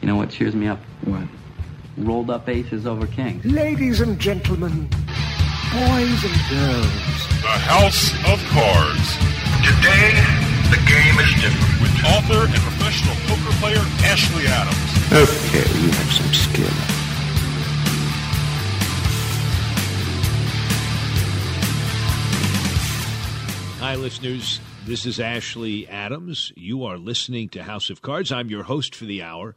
You know what cheers me up? What? Rolled up aces over kings. Ladies and gentlemen, boys and girls. The House of Cards. Today, the game is different. With author and professional poker player Ashley Adams. Okay, you have some skill. Hi, listeners. This is Ashley Adams. You are listening to House of Cards. I'm your host for the hour,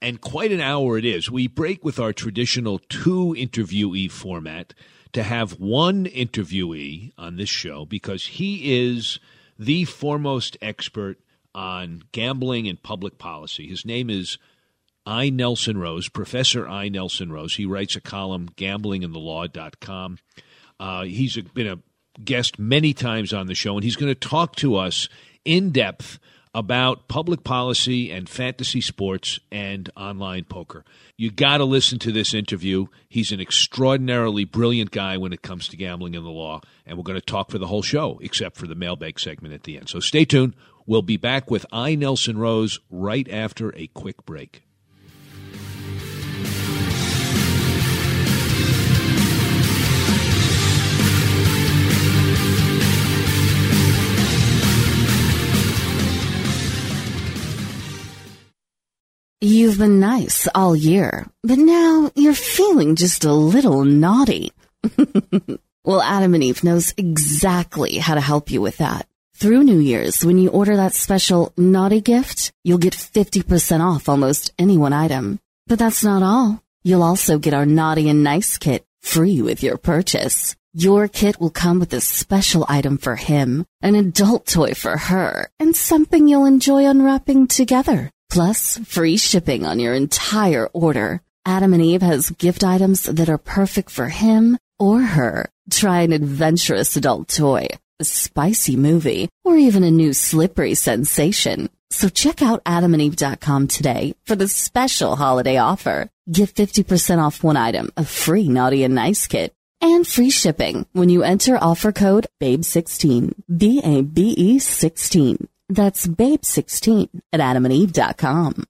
and quite an hour it is. We break with our traditional two interviewee format to have one interviewee on this show because he is the foremost expert on gambling and public policy. His name is I. Nelson Rose, Professor I. Nelson Rose. He writes a column, gamblingandthelaw.com. Uh, he's been a guest many times on the show, and he's going to talk to us in depth about public policy and fantasy sports and online poker. You got to listen to this interview. He's an extraordinarily brilliant guy when it comes to gambling and the law, and we're going to talk for the whole show, except for the mailbag segment at the end. So stay tuned. We'll be back with I. Nelson Rose right after a quick break. You've been nice all year, but now you're feeling just a little naughty. well, Adam and Eve knows exactly how to help you with that. Through New Year's, when you order that special naughty gift, you'll get 50% off almost any one item. But that's not all. You'll also get our Naughty and Nice kit free with your purchase. Your kit will come with a special item for him, an adult toy for her, and something you'll enjoy unwrapping together. Plus, free shipping on your entire order. Adam and Eve has gift items that are perfect for him or her. Try an adventurous adult toy, a spicy movie, or even a new slippery sensation. So check out adamandeve.com today for the special holiday offer. Get 50% off one item, a free Naughty and Nice kit, and free shipping when you enter offer code BABE16. B-A-B-E 16. That's babe16 at adamandeve.com.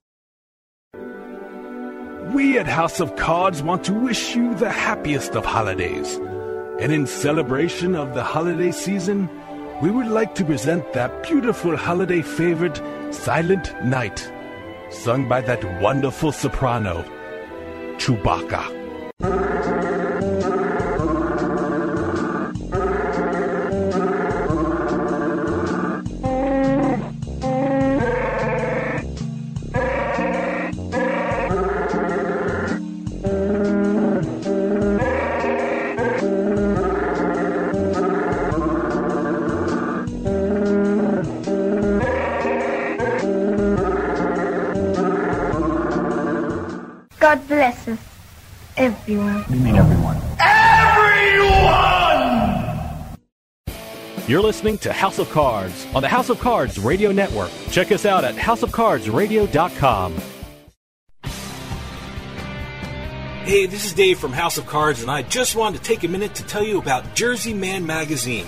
We at House of Cards want to wish you the happiest of holidays. And in celebration of the holiday season, we would like to present that beautiful holiday favorite, Silent Night, sung by that wonderful soprano, Chewbacca. God bless us, everyone. You mean everyone? Everyone! You're listening to House of Cards on the House of Cards Radio Network. Check us out at houseofcardsradio.com. Hey, this is Dave from House of Cards, and I just wanted to take a minute to tell you about Jersey Man Magazine.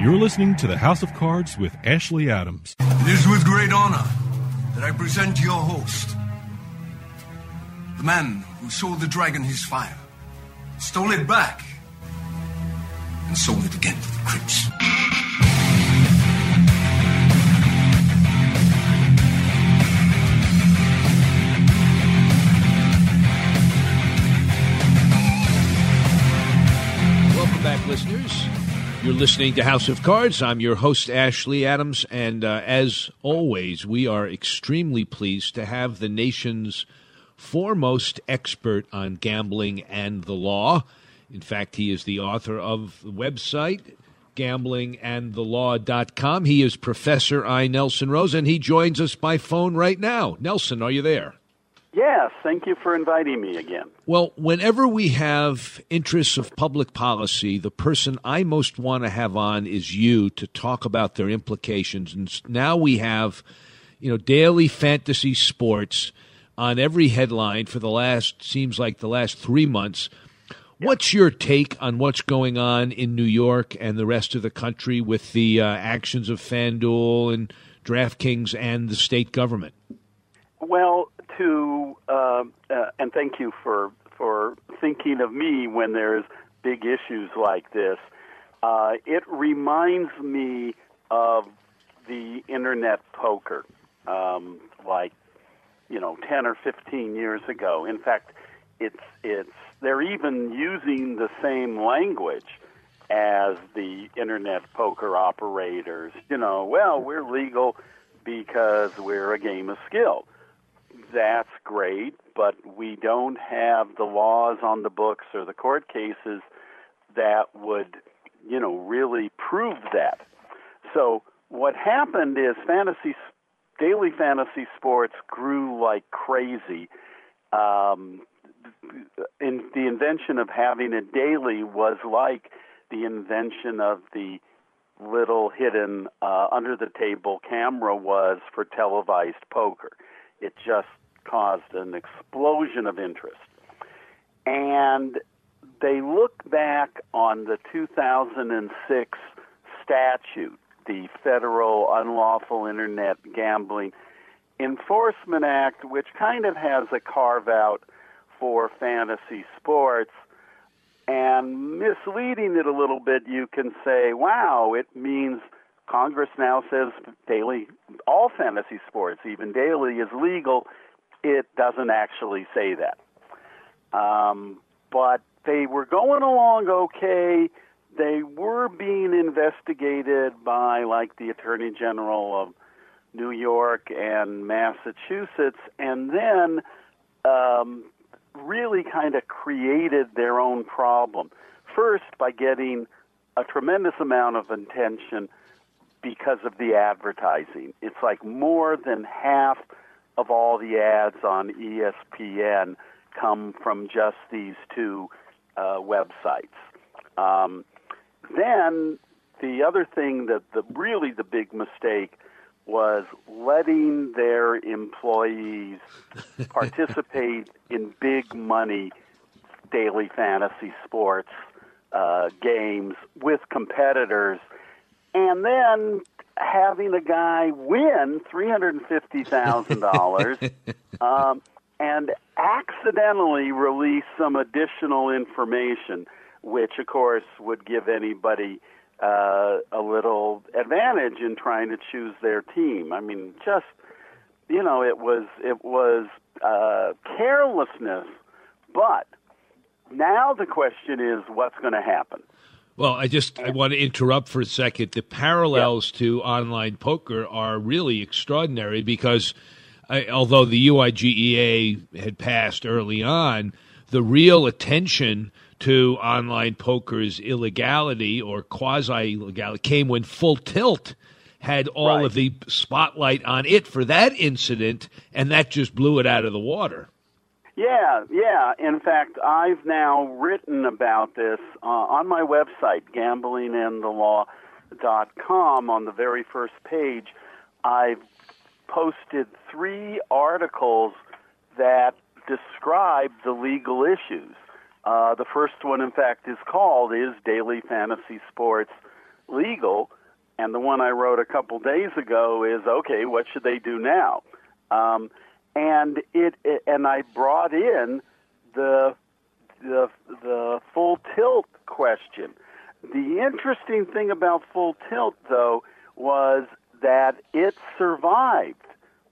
You're listening to the House of Cards with Ashley Adams. It is with great honor that I present your host, the man who sold the dragon his fire, stole it back, and sold it again to the Crips. Listening to House of Cards. I'm your host, Ashley Adams, and uh, as always, we are extremely pleased to have the nation's foremost expert on gambling and the law. In fact, he is the author of the website, gamblingandthelaw.com. He is Professor I. Nelson Rose, and he joins us by phone right now. Nelson, are you there? Yes, thank you for inviting me again. Well, whenever we have interests of public policy, the person I most want to have on is you to talk about their implications. And now we have, you know, daily fantasy sports on every headline for the last seems like the last 3 months. What's your take on what's going on in New York and the rest of the country with the uh, actions of FanDuel and DraftKings and the state government? Well, to uh, uh, and thank you for for thinking of me when there's big issues like this. Uh, it reminds me of the internet poker, um, like you know, ten or fifteen years ago. In fact, it's it's they're even using the same language as the internet poker operators. You know, well, we're legal because we're a game of skill that's great, but we don't have the laws on the books or the court cases that would, you know, really prove that. So what happened is fantasy daily fantasy sports grew like crazy. Um, in the invention of having it daily was like the invention of the little hidden uh, under the table camera was for televised poker. It just caused an explosion of interest. And they look back on the 2006 statute, the Federal Unlawful Internet Gambling Enforcement Act, which kind of has a carve out for fantasy sports. And misleading it a little bit, you can say, wow, it means Congress now says daily, all fantasy sports, even daily, is legal it doesn't actually say that. Um, but they were going along okay. They were being investigated by, like, the Attorney General of New York and Massachusetts, and then um, really kind of created their own problem. First, by getting a tremendous amount of attention because of the advertising. It's like more than half of all the ads on ESPN come from just these two uh, websites. Um, then the other thing that the really the big mistake was letting their employees participate in big money daily fantasy sports uh, games with competitors, and then having a guy win three hundred and fifty thousand dollars, um, and accidentally release some additional information, which of course would give anybody uh, a little advantage in trying to choose their team. I mean, just you know, it was it was uh, carelessness, but now the question is, what's going to happen? Well, I just I want to interrupt for a second. The parallels yeah. to online poker are really extraordinary because I, although the UIGEA had passed early on, the real attention to online poker's illegality or quasi illegality came when Full Tilt had all right. of the spotlight on it for that incident, and that just blew it out of the water. Yeah, yeah. In fact, I've now written about this uh, on my website, gamblingandthelaw.com. On the very first page, I've posted three articles that describe the legal issues. Uh, the first one, in fact, is called "Is Daily Fantasy Sports Legal?" and the one I wrote a couple days ago is "Okay, what should they do now?" Um, and it, it and I brought in the the the full tilt question. The interesting thing about full tilt though was that it survived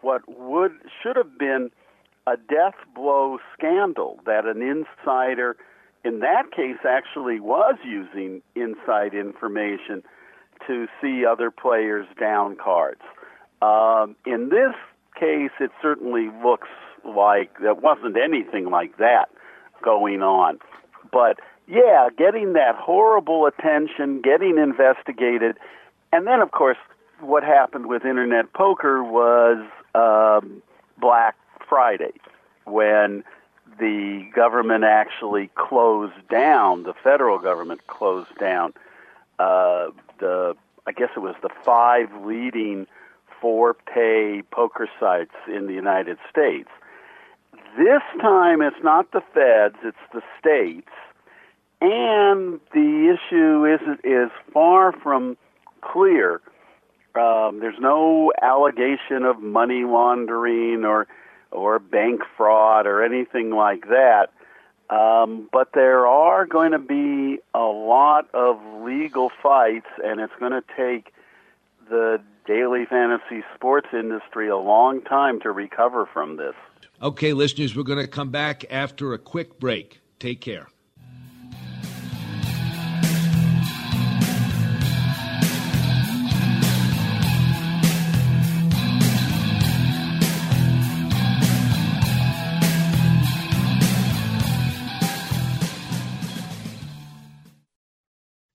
what would should have been a death blow scandal that an insider in that case actually was using inside information to see other players down cards. Um, in this case, it certainly looks like there wasn't anything like that going on. But yeah, getting that horrible attention, getting investigated, and then of course, what happened with Internet Poker was um, Black Friday when the government actually closed down, the federal government closed down uh, the, I guess it was the five leading for pay poker sites in the United States. This time it's not the feds, it's the states. And the issue is, is far from clear. Um, there's no allegation of money laundering or or bank fraud or anything like that. Um, but there are going to be a lot of legal fights, and it's going to take the daily fantasy sports industry a long time to recover from this. Okay, listeners, we're going to come back after a quick break. Take care.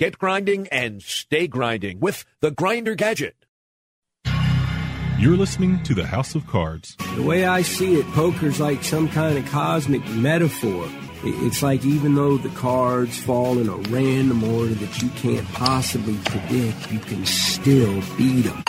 Get grinding and stay grinding with the Grinder Gadget. You're listening to the House of Cards. The way I see it, poker's like some kind of cosmic metaphor. It's like even though the cards fall in a random order that you can't possibly predict, you can still beat them.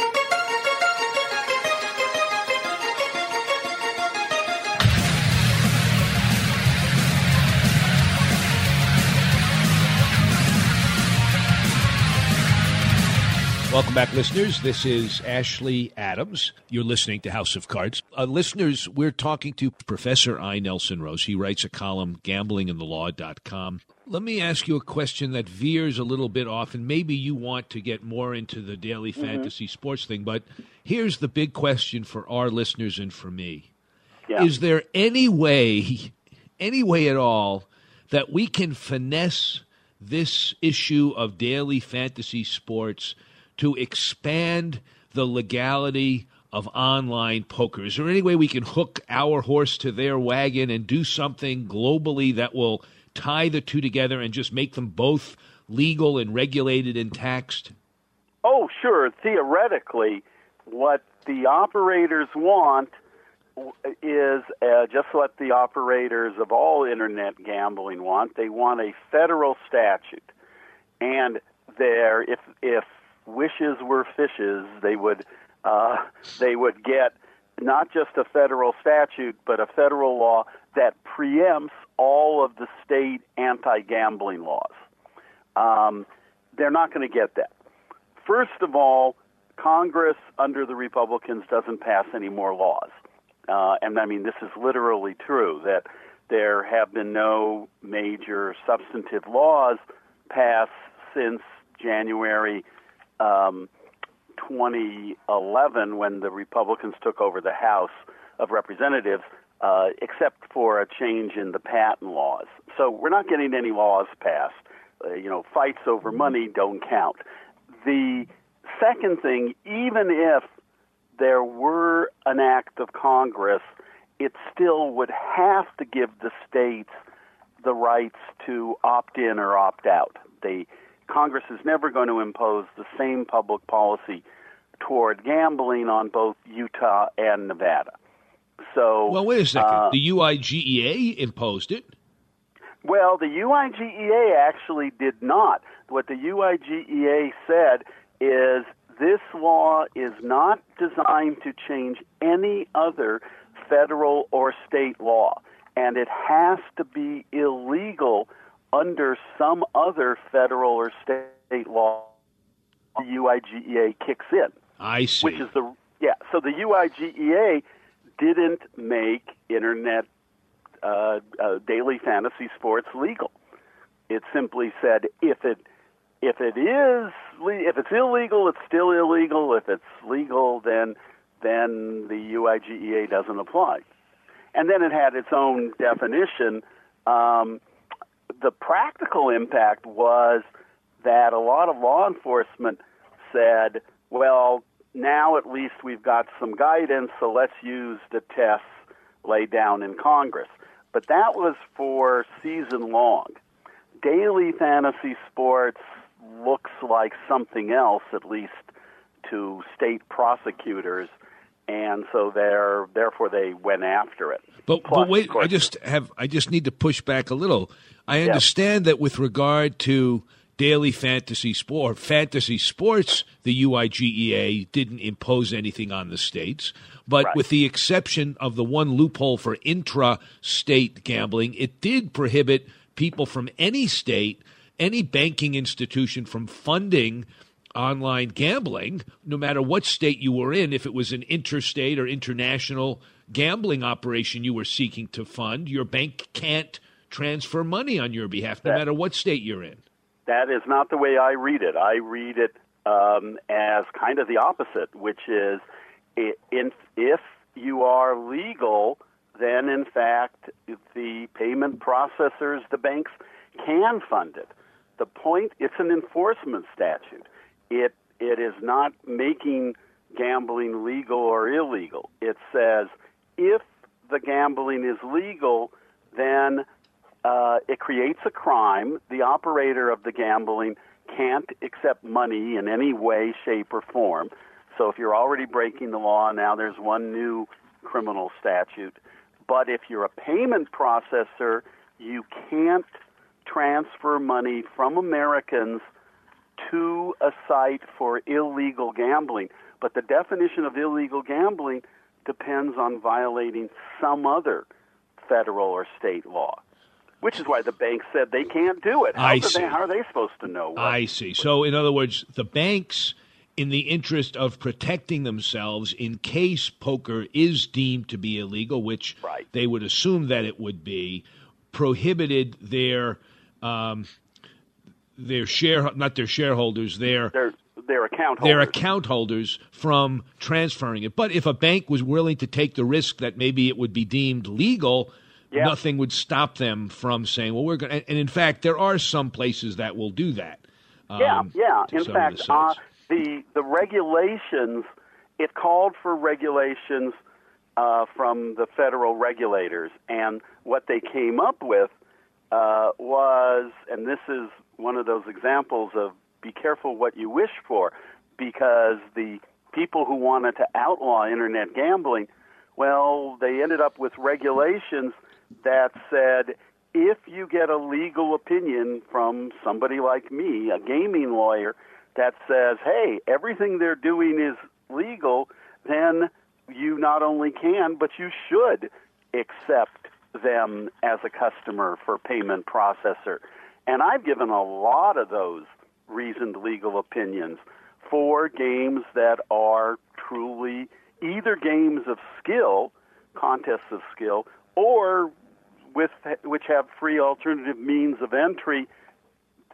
Welcome back, listeners. This is Ashley Adams. You're listening to House of Cards. Uh, listeners, we're talking to Professor I. Nelson Rose. He writes a column, gamblingandthelaw.com. Let me ask you a question that veers a little bit off, and maybe you want to get more into the daily Mhm. fantasy sports thing, but here's the big question for our listeners and for me. Yeah. Is there any way, any way at all, that we can finesse this issue of daily fantasy sports to expand the legality of online poker? Is there any way we can hook our horse to their wagon and do something globally that will tie the two together and just make them both legal and regulated and taxed? Oh, sure. Theoretically, what the operators want is uh, just what the operators of all internet gambling want. They want a federal statute, and there, if if wishes were fishes, they would uh, they would get not just a federal statute, but a federal law that preempts all of the state anti-gambling laws. Um, they're not going to get that. First of all, Congress under the Republicans doesn't pass any more laws. Uh, and I mean, this is literally true that there have been no major substantive laws passed since January um, 2011 when the Republicans took over the House of Representatives, uh, except for a change in the patent laws. So we're not getting any laws passed. Uh, you know, fights over money don't count. The second thing, even if there were an act of Congress, it still would have to give the states the rights to opt in or opt out. They Congress is never going to impose the same public policy toward gambling on both Utah and Nevada. So, well, wait a second. uh, the UIGEA imposed it. well, the UIGEA actually did not. What the UIGEA said is this law is not designed to change any other federal or state law, and it has to be illegal under some other federal or state law. The UIGEA kicks in. I see. Which is the yeah. So the UIGEA didn't make internet uh, uh, daily fantasy sports legal. It simply said if it if it is if it's illegal, it's still illegal. If it's legal, then then the UIGEA doesn't apply. And then it had its own definition. Um, the practical impact was that a lot of law enforcement said, well, now at least we've got some guidance, so let's use the tests laid down in Congress. But that was for season long. Daily fantasy sports looks like something else, at least to state prosecutors, and so they're, therefore they went after it. But Plus, but wait, I just have I just need to push back a little. I Yeah. understand that with regard to daily fantasy sport, fantasy sports, the UIGEA didn't impose anything on the states, but Right. with the exception of the one loophole for intra-state gambling, it did prohibit people from any state, any banking institution from funding online gambling, no matter what state you were in, if it was an interstate or international gambling operation you were seeking to fund, your bank can't transfer money on your behalf, no That- matter what state you're in. That is not the way I read it. I read it um, as kind of the opposite, which is i- in, if you are legal, then in fact the payment processors, the banks, can fund it. The point, it's an enforcement statute. It it is not making gambling legal or illegal. It says if the gambling is legal, then uh, it creates a crime. The operator of the gambling can't accept money in any way, shape, or form. So if you're already breaking the law, now there's one new criminal statute. But if you're a payment processor, you can't transfer money from Americans to a site for illegal gambling. But the definition of illegal gambling depends on violating some other federal or state law, which is why the bank said they can't do it. How, I see. They, how are they supposed to know? What? I see. So, in other words, the banks, in the interest of protecting themselves in case poker is deemed to be illegal, which they would assume that it would be, prohibited their um, their share not their shareholders their their their account holders. their account holders from transferring it. But if a bank was willing to take the risk that maybe it would be deemed legal, Yeah. nothing would stop them from saying, "Well, we're going." to And in fact, there are some places that will do that. Yeah, um, yeah. to In fact, the uh, the the regulations it called for regulations uh, from the federal regulators, and what they came up with uh, was, and this is one of those examples of be careful what you wish for, because the people who wanted to outlaw internet gambling, well, they ended up with regulations that said if you get a legal opinion from somebody like me, a gaming lawyer, that says, hey, everything they're doing is legal, then you not only can, but you should accept them as a customer for payment processor. And I've given a lot of those reasoned legal opinions for games that are truly either games of skill, contests of skill, or with which have free alternative means of entry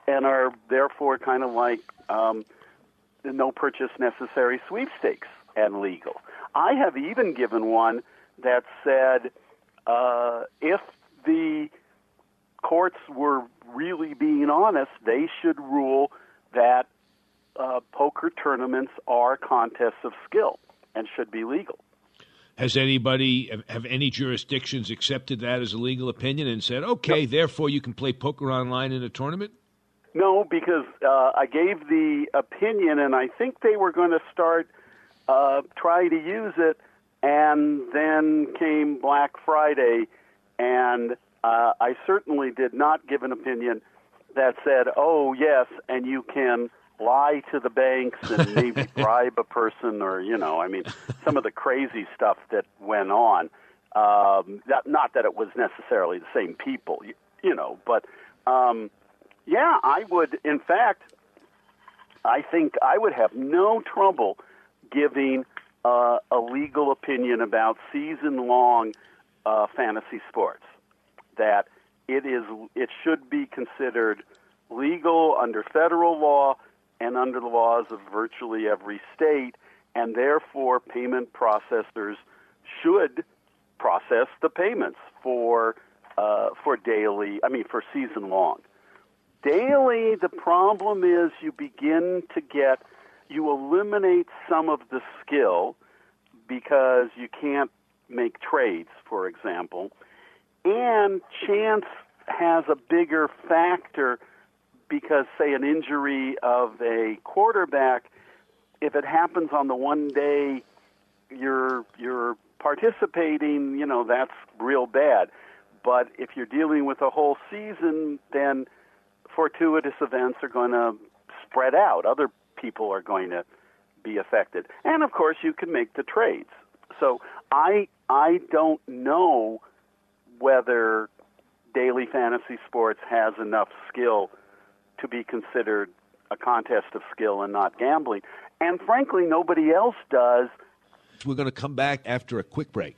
and are therefore kind of like um, no purchase necessary sweepstakes and legal. I have even given one that said uh, if the courts were really being honest, they should rule that uh, poker tournaments are contests of skill and should be legal. Has anybody, have- any jurisdictions accepted that as a legal opinion and said, okay, therefore you can play poker online in a tournament? No, because uh, I gave the opinion, and I think they were going to start uh, try to use it, and then came Black Friday, and uh, I certainly did not give an opinion that said, "Oh yes, and you can." lie to the banks and maybe bribe a person or you know i mean some of the crazy stuff that went on um that not that it was necessarily the same people you, you know but um yeah i would in fact i think i would have no trouble giving uh, a legal opinion about season long uh, fantasy sports that it is it should be considered legal under federal law and under the laws of virtually every state, and therefore payment processors should process the payments for uh, for daily. I mean, for season long. Daily, the problem is you begin to get you eliminate some of the skill because you can't make trades, for example, and chance has a bigger factor because, say, an injury of a quarterback, if it happens on the one day you're you're participating, you know that's real bad. But if you're dealing with a whole season, then fortuitous events are going to spread out. Other people are going to be affected, and of course, you can make the trades. So I I don't know whether daily fantasy sports has enough skill to be considered a contest of skill and not gambling. And frankly, nobody else does. We're going to come back after a quick break.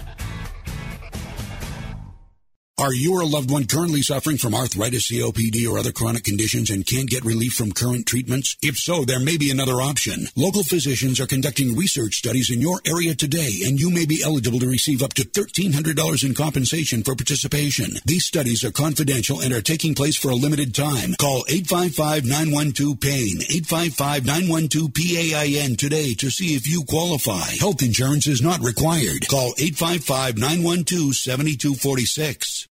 Are you or a loved one currently suffering from arthritis, COPD, or other chronic conditions and can't get relief from current treatments? If so, there may be another option. Local physicians are conducting research studies in your area today, and you may be eligible to receive up to $1,300 in compensation for participation. These studies are confidential and are taking place for a limited time. Call 855-912-PAIN, 855-912-PAIN today to see if you qualify. Health insurance is not required. Call 855-912-7246.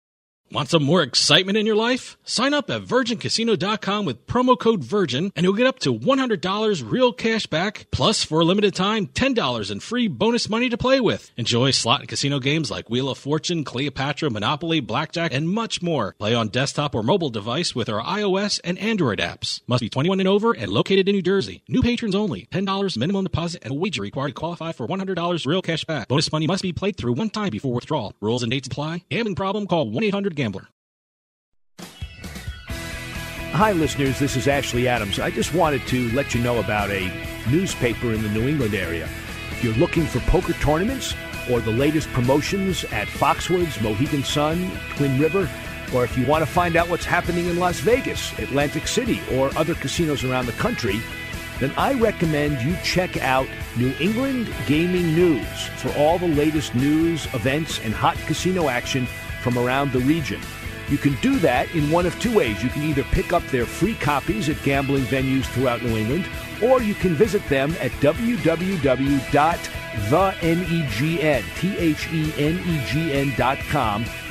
Want some more excitement in your life? Sign up at VirginCasino.com with promo code VIRGIN and you'll get up to $100 real cash back, plus for a limited time, $10 in free bonus money to play with. Enjoy slot and casino games like Wheel of Fortune, Cleopatra, Monopoly, Blackjack, and much more. Play on desktop or mobile device with our iOS and Android apps. Must be 21 and over and located in New Jersey. New patrons only. $10 minimum deposit and a wager required to qualify for $100 real cash back. Bonus money must be played through one time before withdrawal. Rules and dates apply. Gambling problem? Call 1-800 Gambler. Hi, listeners. This is Ashley Adams. I just wanted to let you know about a newspaper in the New England area. If you're looking for poker tournaments or the latest promotions at Foxwoods, Mohegan Sun, Twin River, or if you want to find out what's happening in Las Vegas, Atlantic City, or other casinos around the country, then I recommend you check out New England Gaming News for all the latest news, events, and hot casino action from around the region. You can do that in one of two ways. You can either pick up their free copies at gambling venues throughout New England, or you can visit them at www.thenegn,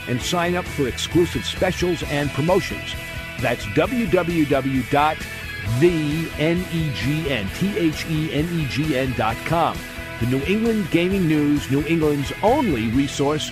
and sign up for exclusive specials and promotions. That's the N E G N T H E N E G N dot com. The New England Gaming News, New England's only resource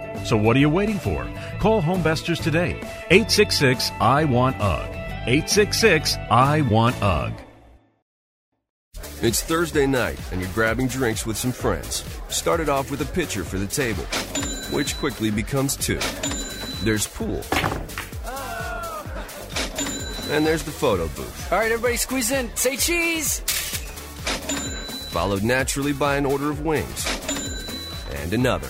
So what are you waiting for? Call Homevestors today. 866 I Want UGG. 866 I Want UGG. It's Thursday night, and you're grabbing drinks with some friends. Started off with a pitcher for the table, which quickly becomes two. There's pool. And there's the photo booth. All right, everybody squeeze in. Say cheese. Followed naturally by an order of wings. And another.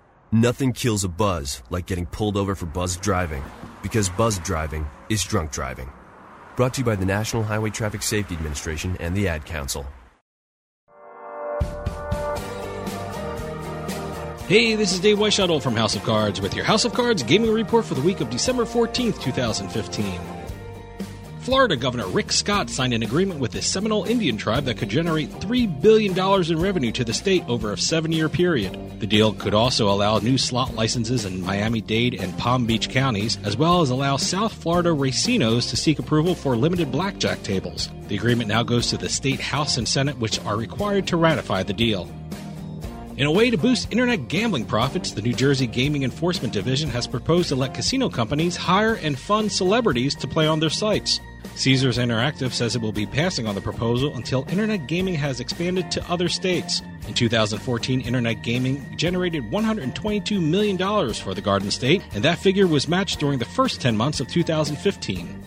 Nothing kills a buzz like getting pulled over for buzz driving, because buzz driving is drunk driving. Brought to you by the National Highway Traffic Safety Administration and the Ad Council. Hey, this is Dave Weishuttle from House of Cards with your House of Cards gaming report for the week of December 14th, 2015. Florida Governor Rick Scott signed an agreement with the Seminole Indian tribe that could generate $3 billion in revenue to the state over a seven year period. The deal could also allow new slot licenses in Miami Dade and Palm Beach counties, as well as allow South Florida racinos to seek approval for limited blackjack tables. The agreement now goes to the state House and Senate, which are required to ratify the deal. In a way to boost internet gambling profits, the New Jersey Gaming Enforcement Division has proposed to let casino companies hire and fund celebrities to play on their sites. Caesars Interactive says it will be passing on the proposal until internet gaming has expanded to other states. In 2014, internet gaming generated $122 million for the Garden State, and that figure was matched during the first 10 months of 2015.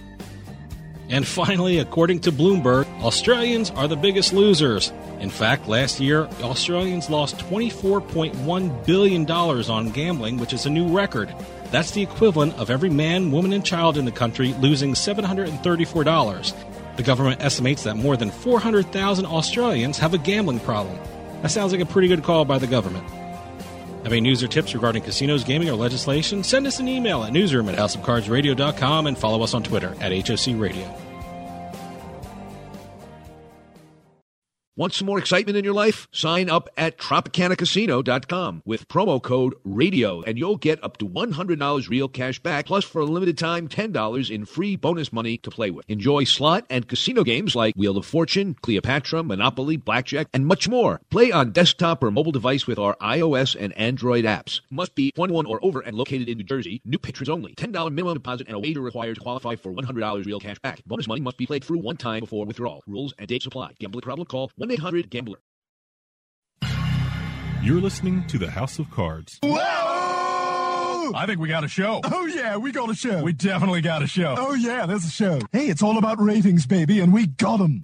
And finally, according to Bloomberg, Australians are the biggest losers. In fact, last year, Australians lost $24.1 billion on gambling, which is a new record. That's the equivalent of every man, woman, and child in the country losing $734. The government estimates that more than 400,000 Australians have a gambling problem. That sounds like a pretty good call by the government. Have any news or tips regarding casinos, gaming, or legislation? Send us an email at newsroom at houseofcardsradio.com and follow us on Twitter at HOC Radio. Want some more excitement in your life? Sign up at TropicanaCasino.com with promo code RADIO and you'll get up to $100 real cash back plus for a limited time $10 in free bonus money to play with. Enjoy slot and casino games like Wheel of Fortune, Cleopatra, Monopoly, Blackjack, and much more. Play on desktop or mobile device with our iOS and Android apps. Must be 21 or over and located in New Jersey. New patrons only. $10 minimum deposit and a wager required to qualify for $100 real cash back. Bonus money must be played through one time before withdrawal. Rules and dates apply. Gambling problem? Call 1 800 Gambler. You're listening to the House of Cards. Whoa! I think we got a show. Oh, yeah, we got a show. We definitely got a show. Oh, yeah, there's a show. Hey, it's all about ratings, baby, and we got them.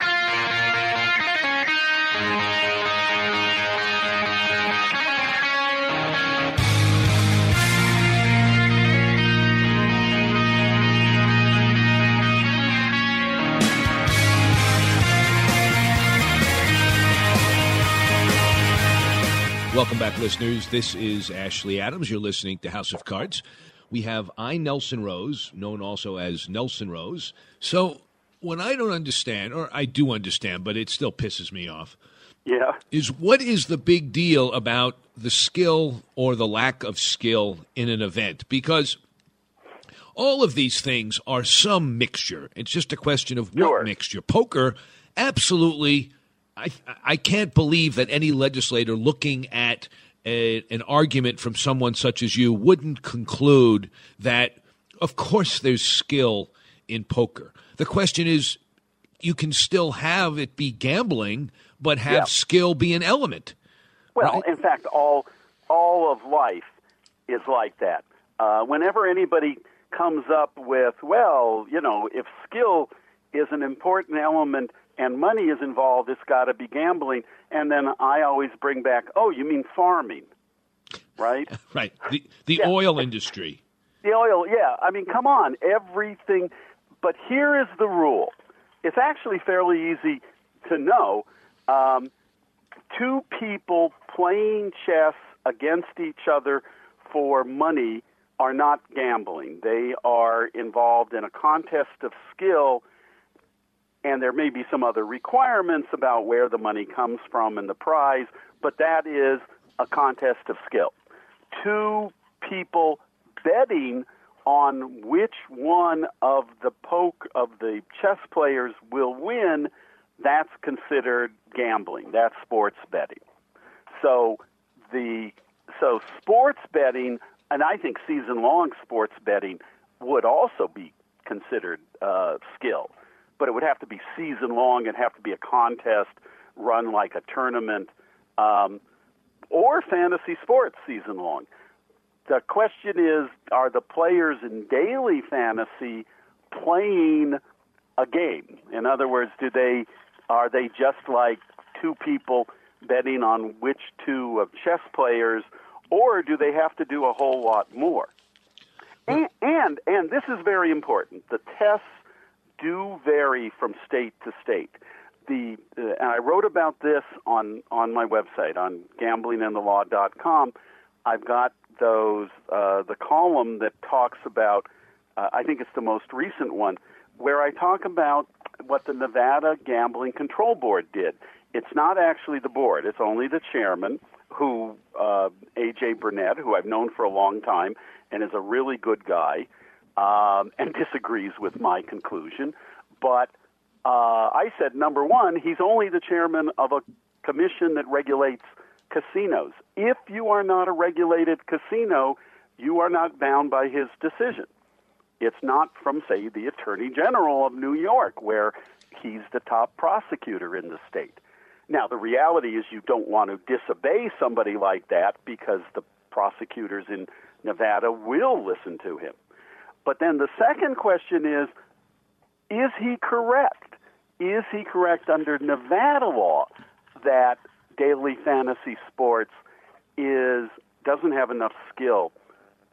Welcome back, listeners. This is Ashley Adams. You're listening to House of Cards. We have I, Nelson Rose, known also as Nelson Rose. So, when I don't understand, or I do understand, but it still pisses me off, Yeah. Is what is the big deal about the skill or the lack of skill in an event? Because all of these things are some mixture. It's just a question of what mixture. Poker, absolutely. I I can't believe that any legislator looking at a, an argument from someone such as you wouldn't conclude that, of course, there's skill in poker. The question is, you can still have it be gambling, but have Yeah. skill be an element. Well, in fact, all all of life is like that. Uh, whenever anybody comes up with, well, you know, if skill is an important element and money is involved, it's got to be gambling. And then I always bring back, oh, you mean farming, right? Right. The the oil industry. The oil, yeah. I mean, come on, everything. But here is the rule. It's actually fairly easy to know. Um, two people playing chess against each other for money are not gambling. They are involved in a contest of skill, and there may be some other requirements about where the money comes from and the prize, but that is a contest of skill. Two people betting on which one of the poke of the chess players will win, that's considered gambling. That's sports betting. So the so sports betting, and I think season long sports betting would also be considered uh, skill, but it would have to be season long. It'd have to be a contest run like a tournament, um, or fantasy sports season long. The question is, are the players in daily fantasy playing a game? In other words, do they are they just like two people betting on which two of chess players, or do they have to do a whole lot more? And and, and this is very important. The tests do vary from state to state. The uh, and I wrote about this on on my website on gamblingandthelaw.com. I've got those uh, the column that talks about. Uh, I think it's the most recent one where I talk about what the Nevada Gambling Control Board did. It's not actually the board; it's only the chairman, who uh, AG Burnett, who I've known for a long time and is a really good guy, um, and disagrees with my conclusion. But uh, I said, number one, he's only the chairman of a commission that regulates casinos. If you are not a regulated casino, you are not bound by his decision. It's not from, say, the Attorney General of New York, where he's the top prosecutor in the state. Now, the reality is you don't want to disobey somebody like that because the prosecutors in Nevada will listen to him. But then the second question is is he correct? Is he correct under Nevada law that daily fantasy sports is doesn't have enough skill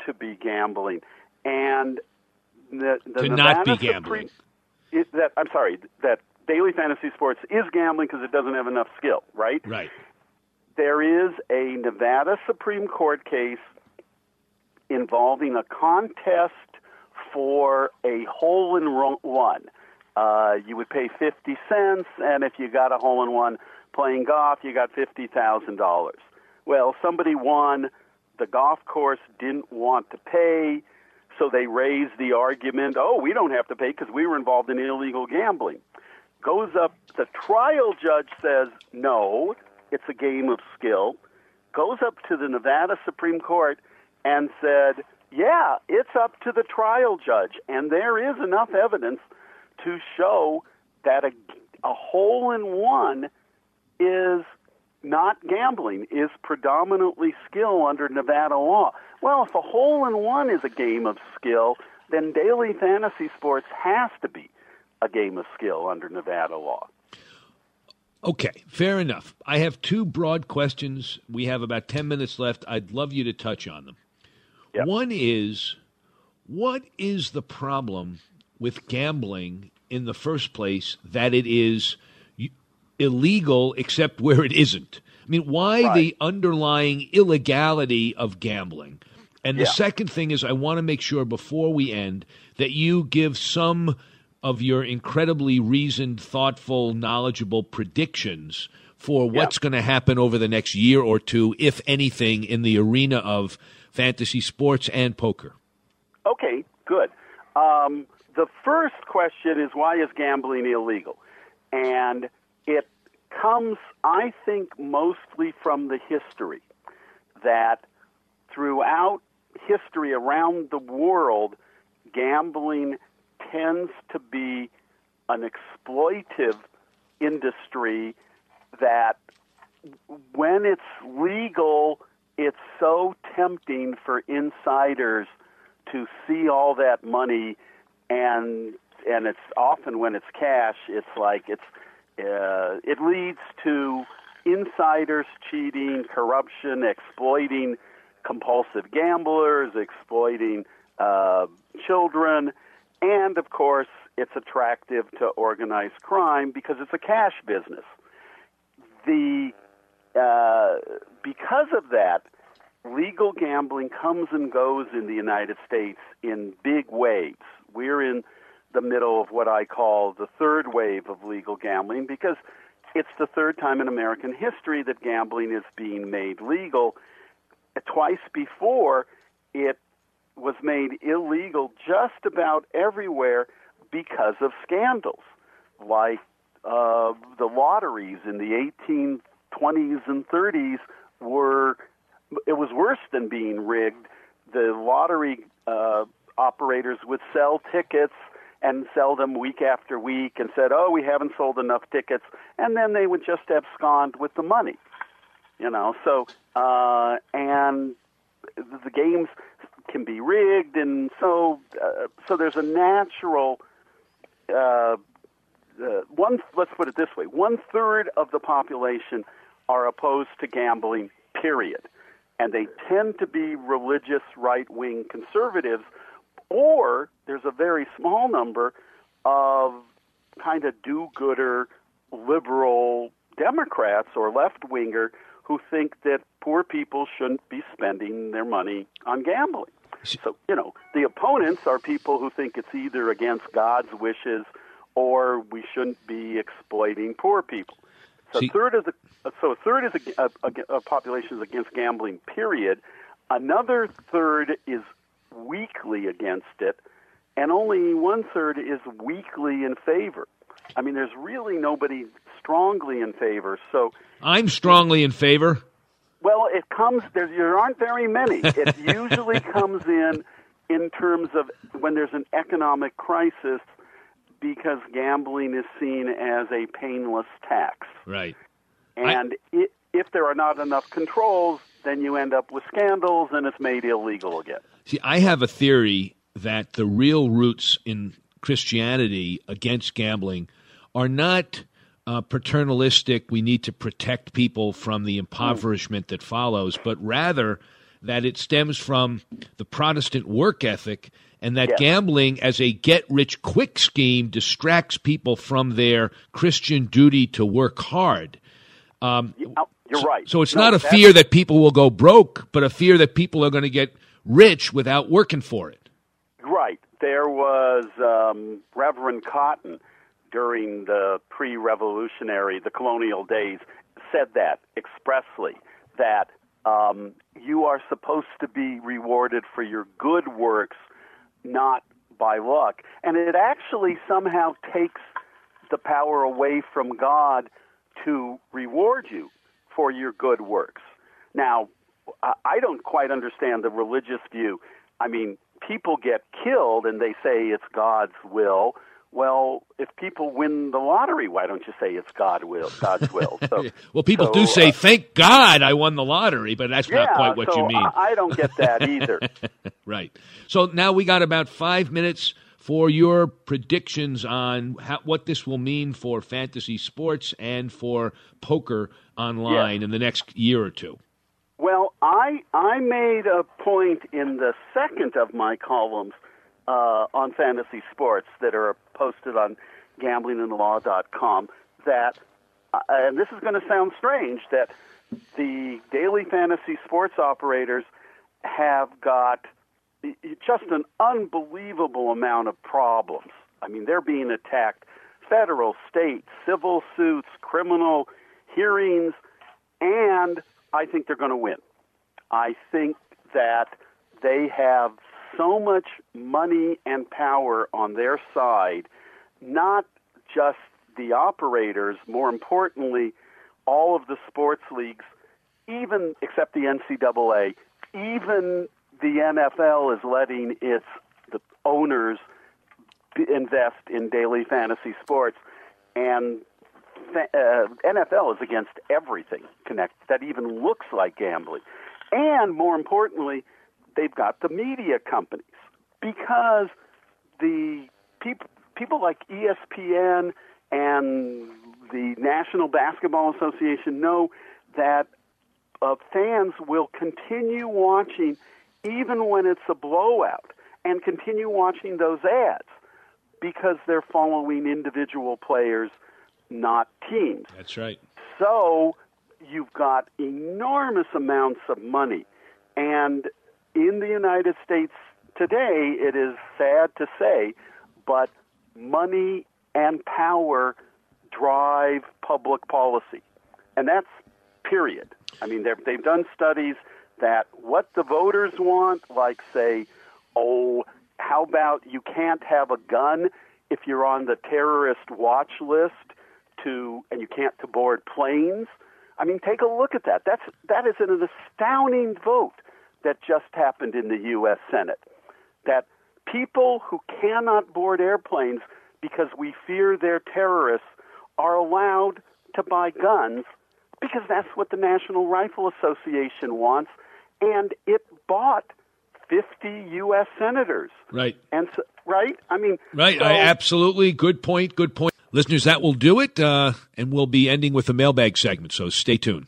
to be gambling? And the, the To Nevada not be Supreme- gambling. it, that I'm sorry, that daily fantasy sports is gambling because it doesn't have enough skill, right? Right. There is a Nevada Supreme Court case involving a contest for a hole in one. Uh, you would pay 50 cents, and if you got a hole in one playing golf, you got $50,000. Well, somebody won. The golf course didn't want to pay, so they raised the argument oh, we don't have to pay because we were involved in illegal gambling. Goes up, the trial judge says no, it's a game of skill. Goes up to the Nevada Supreme Court and said, yeah, it's up to the trial judge. And there is enough evidence to show that a, a hole in one is not gambling, is predominantly skill under Nevada law. Well, if a hole in one is a game of skill, then daily fantasy sports has to be a game of skill under Nevada law. Okay, fair enough. I have two broad questions. We have about 10 minutes left. I'd love you to touch on them. One is what is the problem with gambling in the first place that it is illegal except where it isn't? I mean, why the underlying illegality of gambling? And the Yeah. second thing is, I want to make sure before we end that you give some of your incredibly reasoned, thoughtful, knowledgeable predictions for what's going to happen over the next year or two, if anything, in the arena of fantasy sports and poker? Okay, good. Um, the first question is why is gambling illegal? And it comes, I think, mostly from the history that throughout history around the world, gambling tends to be an exploitive industry that when it's legal, it's so tempting for insiders to see all that money and and it's often when it's cash it's like it's uh, it leads to insiders cheating corruption exploiting compulsive gamblers exploiting uh, children and of course it's attractive to organized crime because it's a cash business. The because of that, legal gambling comes and goes in the United States in big waves. We're in the middle of what I call the third wave of legal gambling because it's the third time in American history that gambling is being made legal. Twice before, it was made illegal just about everywhere because of scandals like uh, the lotteries in the 1820s and 30s were it was worse than being rigged. The lottery uh, operators would sell tickets and sell them week after week and said, "Oh, we haven't sold enough tickets," and then they would just abscond with the money. You know, so uh, and the games can be rigged, and so uh, so there's a natural uh, uh, one. Let's put it this way: one third of the population are opposed to gambling. Period, and they tend to be religious right wing conservatives, or there's a very small number of kind of do gooder liberal Democrats or left winger who think that poor people shouldn't be spending their money on gambling. So, you know, the opponents are people who think it's either against God's wishes or we shouldn't be exploiting poor people. So, a third of the so a third is a, a, a population is against gambling. Period. Another third is weakly against it, and only one third is weakly in favor. I mean, there's really nobody strongly in favor. So I'm strongly in favor. Well, it comes there. There aren't very many. It usually comes in in terms of when there's an economic crisis because gambling is seen as a painless tax. Right. And I, if there are not enough controls, then you end up with scandals and it's made illegal again. See, I have a theory that the real roots in Christianity against gambling are not uh, paternalistic, we need to protect people from the impoverishment that follows, but rather that it stems from the Protestant work ethic and that Yes. gambling as a get rich quick scheme distracts people from their Christian duty to work hard. Um, You're right. so it's No, not a fear that people will go broke, but a fear that people are going to get rich without working for it. Right. There was um, Reverend Cotton during the pre-revolutionary, the colonial days, said that expressly that um, you are supposed to be rewarded for your good works, not by luck. And it actually somehow takes the power away from God to reward you for your good works. Now, I- don't quite understand the religious view. I mean, people get killed and they say it's God's will. Well, if people win the lottery, why don't you say it's God will, God's will? So, Well, people so, do say, uh, "Thank God I won the lottery," but that's yeah, not quite what so you mean. I, I don't get that either. right. So now we got about five minutes for your predictions on how, what this will mean for fantasy sports and for poker online in the next year or two. Well, I I made a point in the second of my columns uh, on fantasy sports that are posted on gamblingandlaw.com that, uh, and this is going to sound strange, that the daily fantasy sports operators have got just an unbelievable amount of problems. I mean, they're being attacked federal, state, civil suits, criminal hearings, and I think they're going to win. I think that they have so much money and power on their side, not just the operators, more importantly, all of the sports leagues, even except the NCAA, even the NFL is letting its the owners invest in daily fantasy sports, and uh, NFL is against everything connect that even looks like gambling. And more importantly, they've got the media companies because the people people like ESPN and the National Basketball Association know that uh, fans will continue watching even when it's a blowout and continue watching those ads because they're following individual players, not teams. That's right. So you've got enormous amounts of money. And in the United States today, it is sad to say, but money and power drive public policy. And that's period. I mean, they've done studies that what the voters want, like, say, oh, how about you can't have a gun if you're on the terrorist watch list to, and you can't to board planes? I mean, take a look at that. That's that is an astounding vote that just happened in the U.S. Senate. That people who cannot board airplanes because we fear they're terrorists are allowed to buy guns because that's what the National Rifle Association wants, and it bought 50 U.S. senators. Right. And so, right? I mean, right. so- I, absolutely. Good point. Good point. Listeners, that will do it. Uh, and we'll be ending with a mailbag segment, so stay tuned.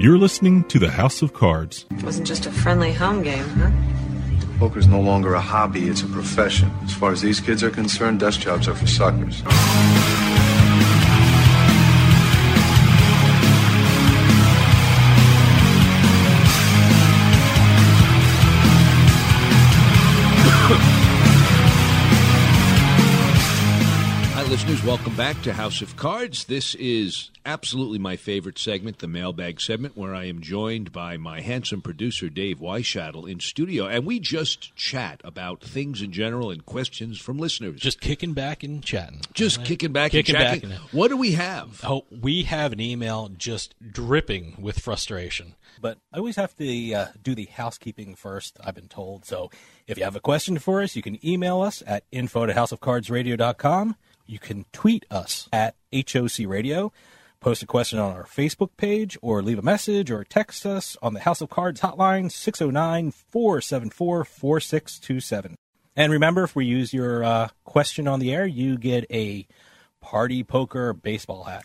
You're listening to the House of Cards. It wasn't just a friendly home game, huh? Poker's no longer a hobby, it's a profession. As far as these kids are concerned, desk jobs are for suckers. Listeners. Welcome back to House of Cards. This is absolutely my favorite segment, the mailbag segment, where I am joined by my handsome producer, Dave Weishadel, in studio. And we just chat about things in general and questions from listeners. Just kicking back and chatting. Just kicking back Kicking and back chatting. and- what do we have? Oh, we have an email just dripping with frustration. But I always have to uh, do the housekeeping first, I've been told. So if you have a question for us, you can email us at info at houseofcardsradio.com. You can tweet us at HOC Radio, post a question on our Facebook page, or leave a message or text us on the House of Cards hotline 609 474 4627. And remember, if we use your uh, question on the air, you get a party poker baseball hat.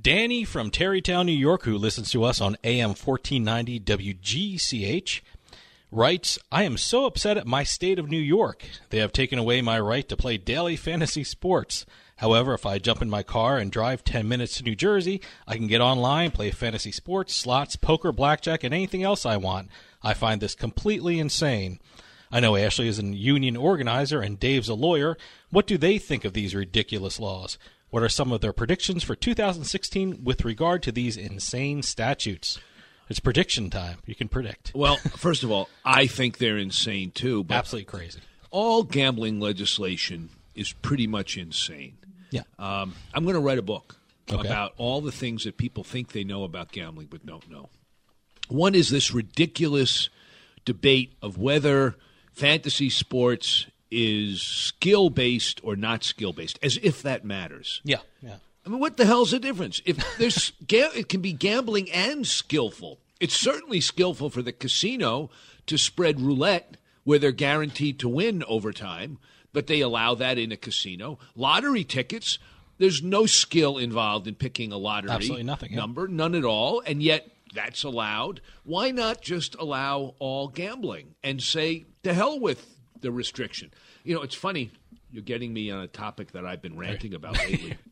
Danny from Tarrytown, New York, who listens to us on AM 1490 WGCH, writes I am so upset at my state of New York. They have taken away my right to play daily fantasy sports. However, if I jump in my car and drive 10 minutes to New Jersey, I can get online, play fantasy sports, slots, poker, blackjack, and anything else I want. I find this completely insane. I know Ashley is a union organizer and Dave's a lawyer. What do they think of these ridiculous laws? What are some of their predictions for 2016 with regard to these insane statutes? It's prediction time. You can predict. Well, first of all, I think they're insane too. But Absolutely crazy. All gambling legislation is pretty much insane. Yeah. Um, I'm going to write a book Okay. about all the things that people think they know about gambling but don't know. One is this ridiculous debate of whether fantasy sports is skill based or not skill based, as if that matters. Yeah. Yeah. I mean, what the hell's the difference? If there's, it can be gambling and skillful. It's certainly skillful for the casino to spread roulette where they're guaranteed to win over time, but they allow that in a casino. Lottery tickets, there's no skill involved in picking a lottery Absolutely nothing, yeah. number, none at all, and yet that's allowed. Why not just allow all gambling and say to hell with the restriction? You know, it's funny. You're getting me on a topic that I've been ranting about lately.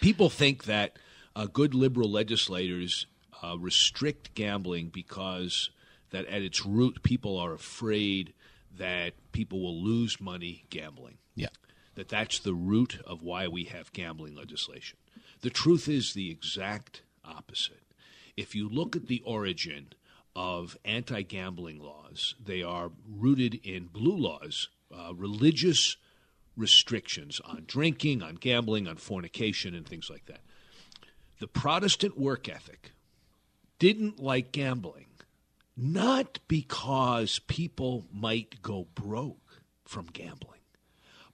People think that uh, good liberal legislators uh, restrict gambling because that at its root people are afraid that people will lose money gambling. Yeah. That that's the root of why we have gambling legislation. The truth is the exact opposite. If you look at the origin of anti-gambling laws, they are rooted in blue laws, uh, religious restrictions on drinking, on gambling, on fornication, and things like that. The Protestant work ethic didn't like gambling, not because people might go broke from gambling,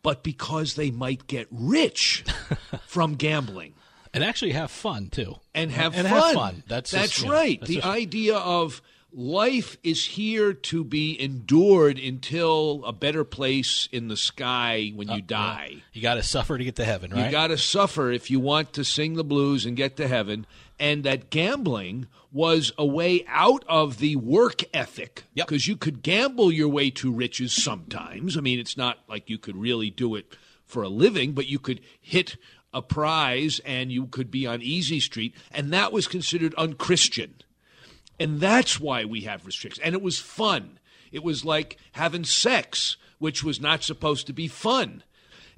but because they might get rich from gambling And actually have fun too. and have and fun. Have fun. That's that's just, right. that's the just- idea of life is here to be endured until a better place in the sky when you uh, die. you got to suffer to get to heaven, right? You got to suffer if you want to sing the blues and get to heaven. And that gambling was a way out of the work ethic. Because you could gamble your way to riches sometimes. I mean, it's not like you could really do it for a living, but you could hit a prize and you could be on Easy Street. And that was considered unchristian. And that's why we have restrictions. And it was fun. It was like having sex, which was not supposed to be fun.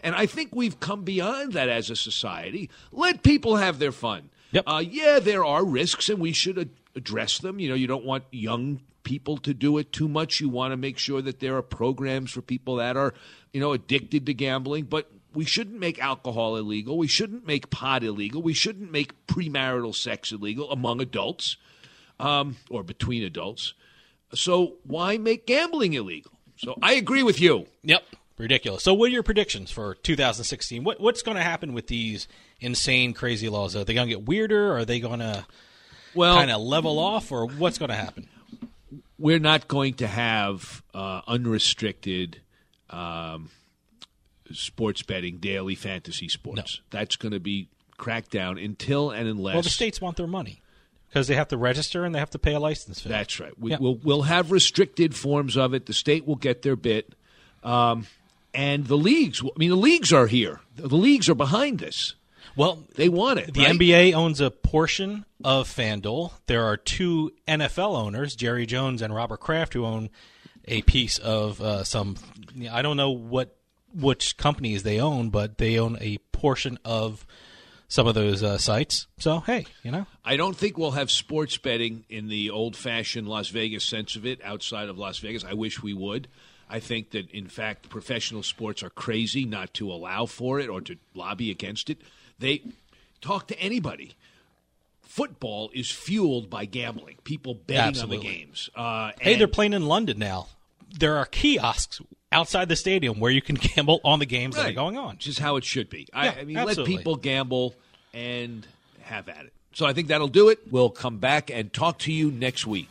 And I think we've come beyond that as a society. Let people have their fun. Yep. Uh, yeah, there are risks, and we should ad- address them. You know, you don't want young people to do it too much. You want to make sure that there are programs for people that are, you know, addicted to gambling. But we shouldn't make alcohol illegal. We shouldn't make pot illegal. We shouldn't make premarital sex illegal among adults um, or between adults. So why make gambling illegal? So I agree with you. Yep. ridiculous. So, what are your predictions for 2016? What what's going to happen with these insane, crazy laws? Are they going to get weirder? Are they going to well kind of level off, or what's going to happen? We're not going to have uh, unrestricted um, sports betting, daily fantasy sports. No. That's going to be cracked down until and unless. Well, the states want their money because they have to register and they have to pay a license fee. That's right. We, will we'll have restricted forms of it. The state will get their bit. Um, and the leagues, I mean, the leagues are here. The leagues are behind this. Well, they want it. The right? NBA owns a portion of FanDuel. There are two NFL owners, Jerry Jones and Robert Kraft, who own a piece of uh, some. I don't know what which companies they own, but they own a portion of some of those uh, sites. So hey, you know, I don't think we'll have sports betting in the old-fashioned Las Vegas sense of it outside of Las Vegas. I wish we would. I think that in fact professional sports are crazy not to allow for it or to lobby against it. They talk to anybody. Football is fueled by gambling. People betting Absolutely. on the games. Uh, hey, they're playing in London now. There are kiosks outside the stadium where you can gamble on the games right. that are going on. Which is how it should be. Yeah, I, I mean, absolutely. let people gamble and have at it. So I think that'll do it. We'll come back and talk to you next week.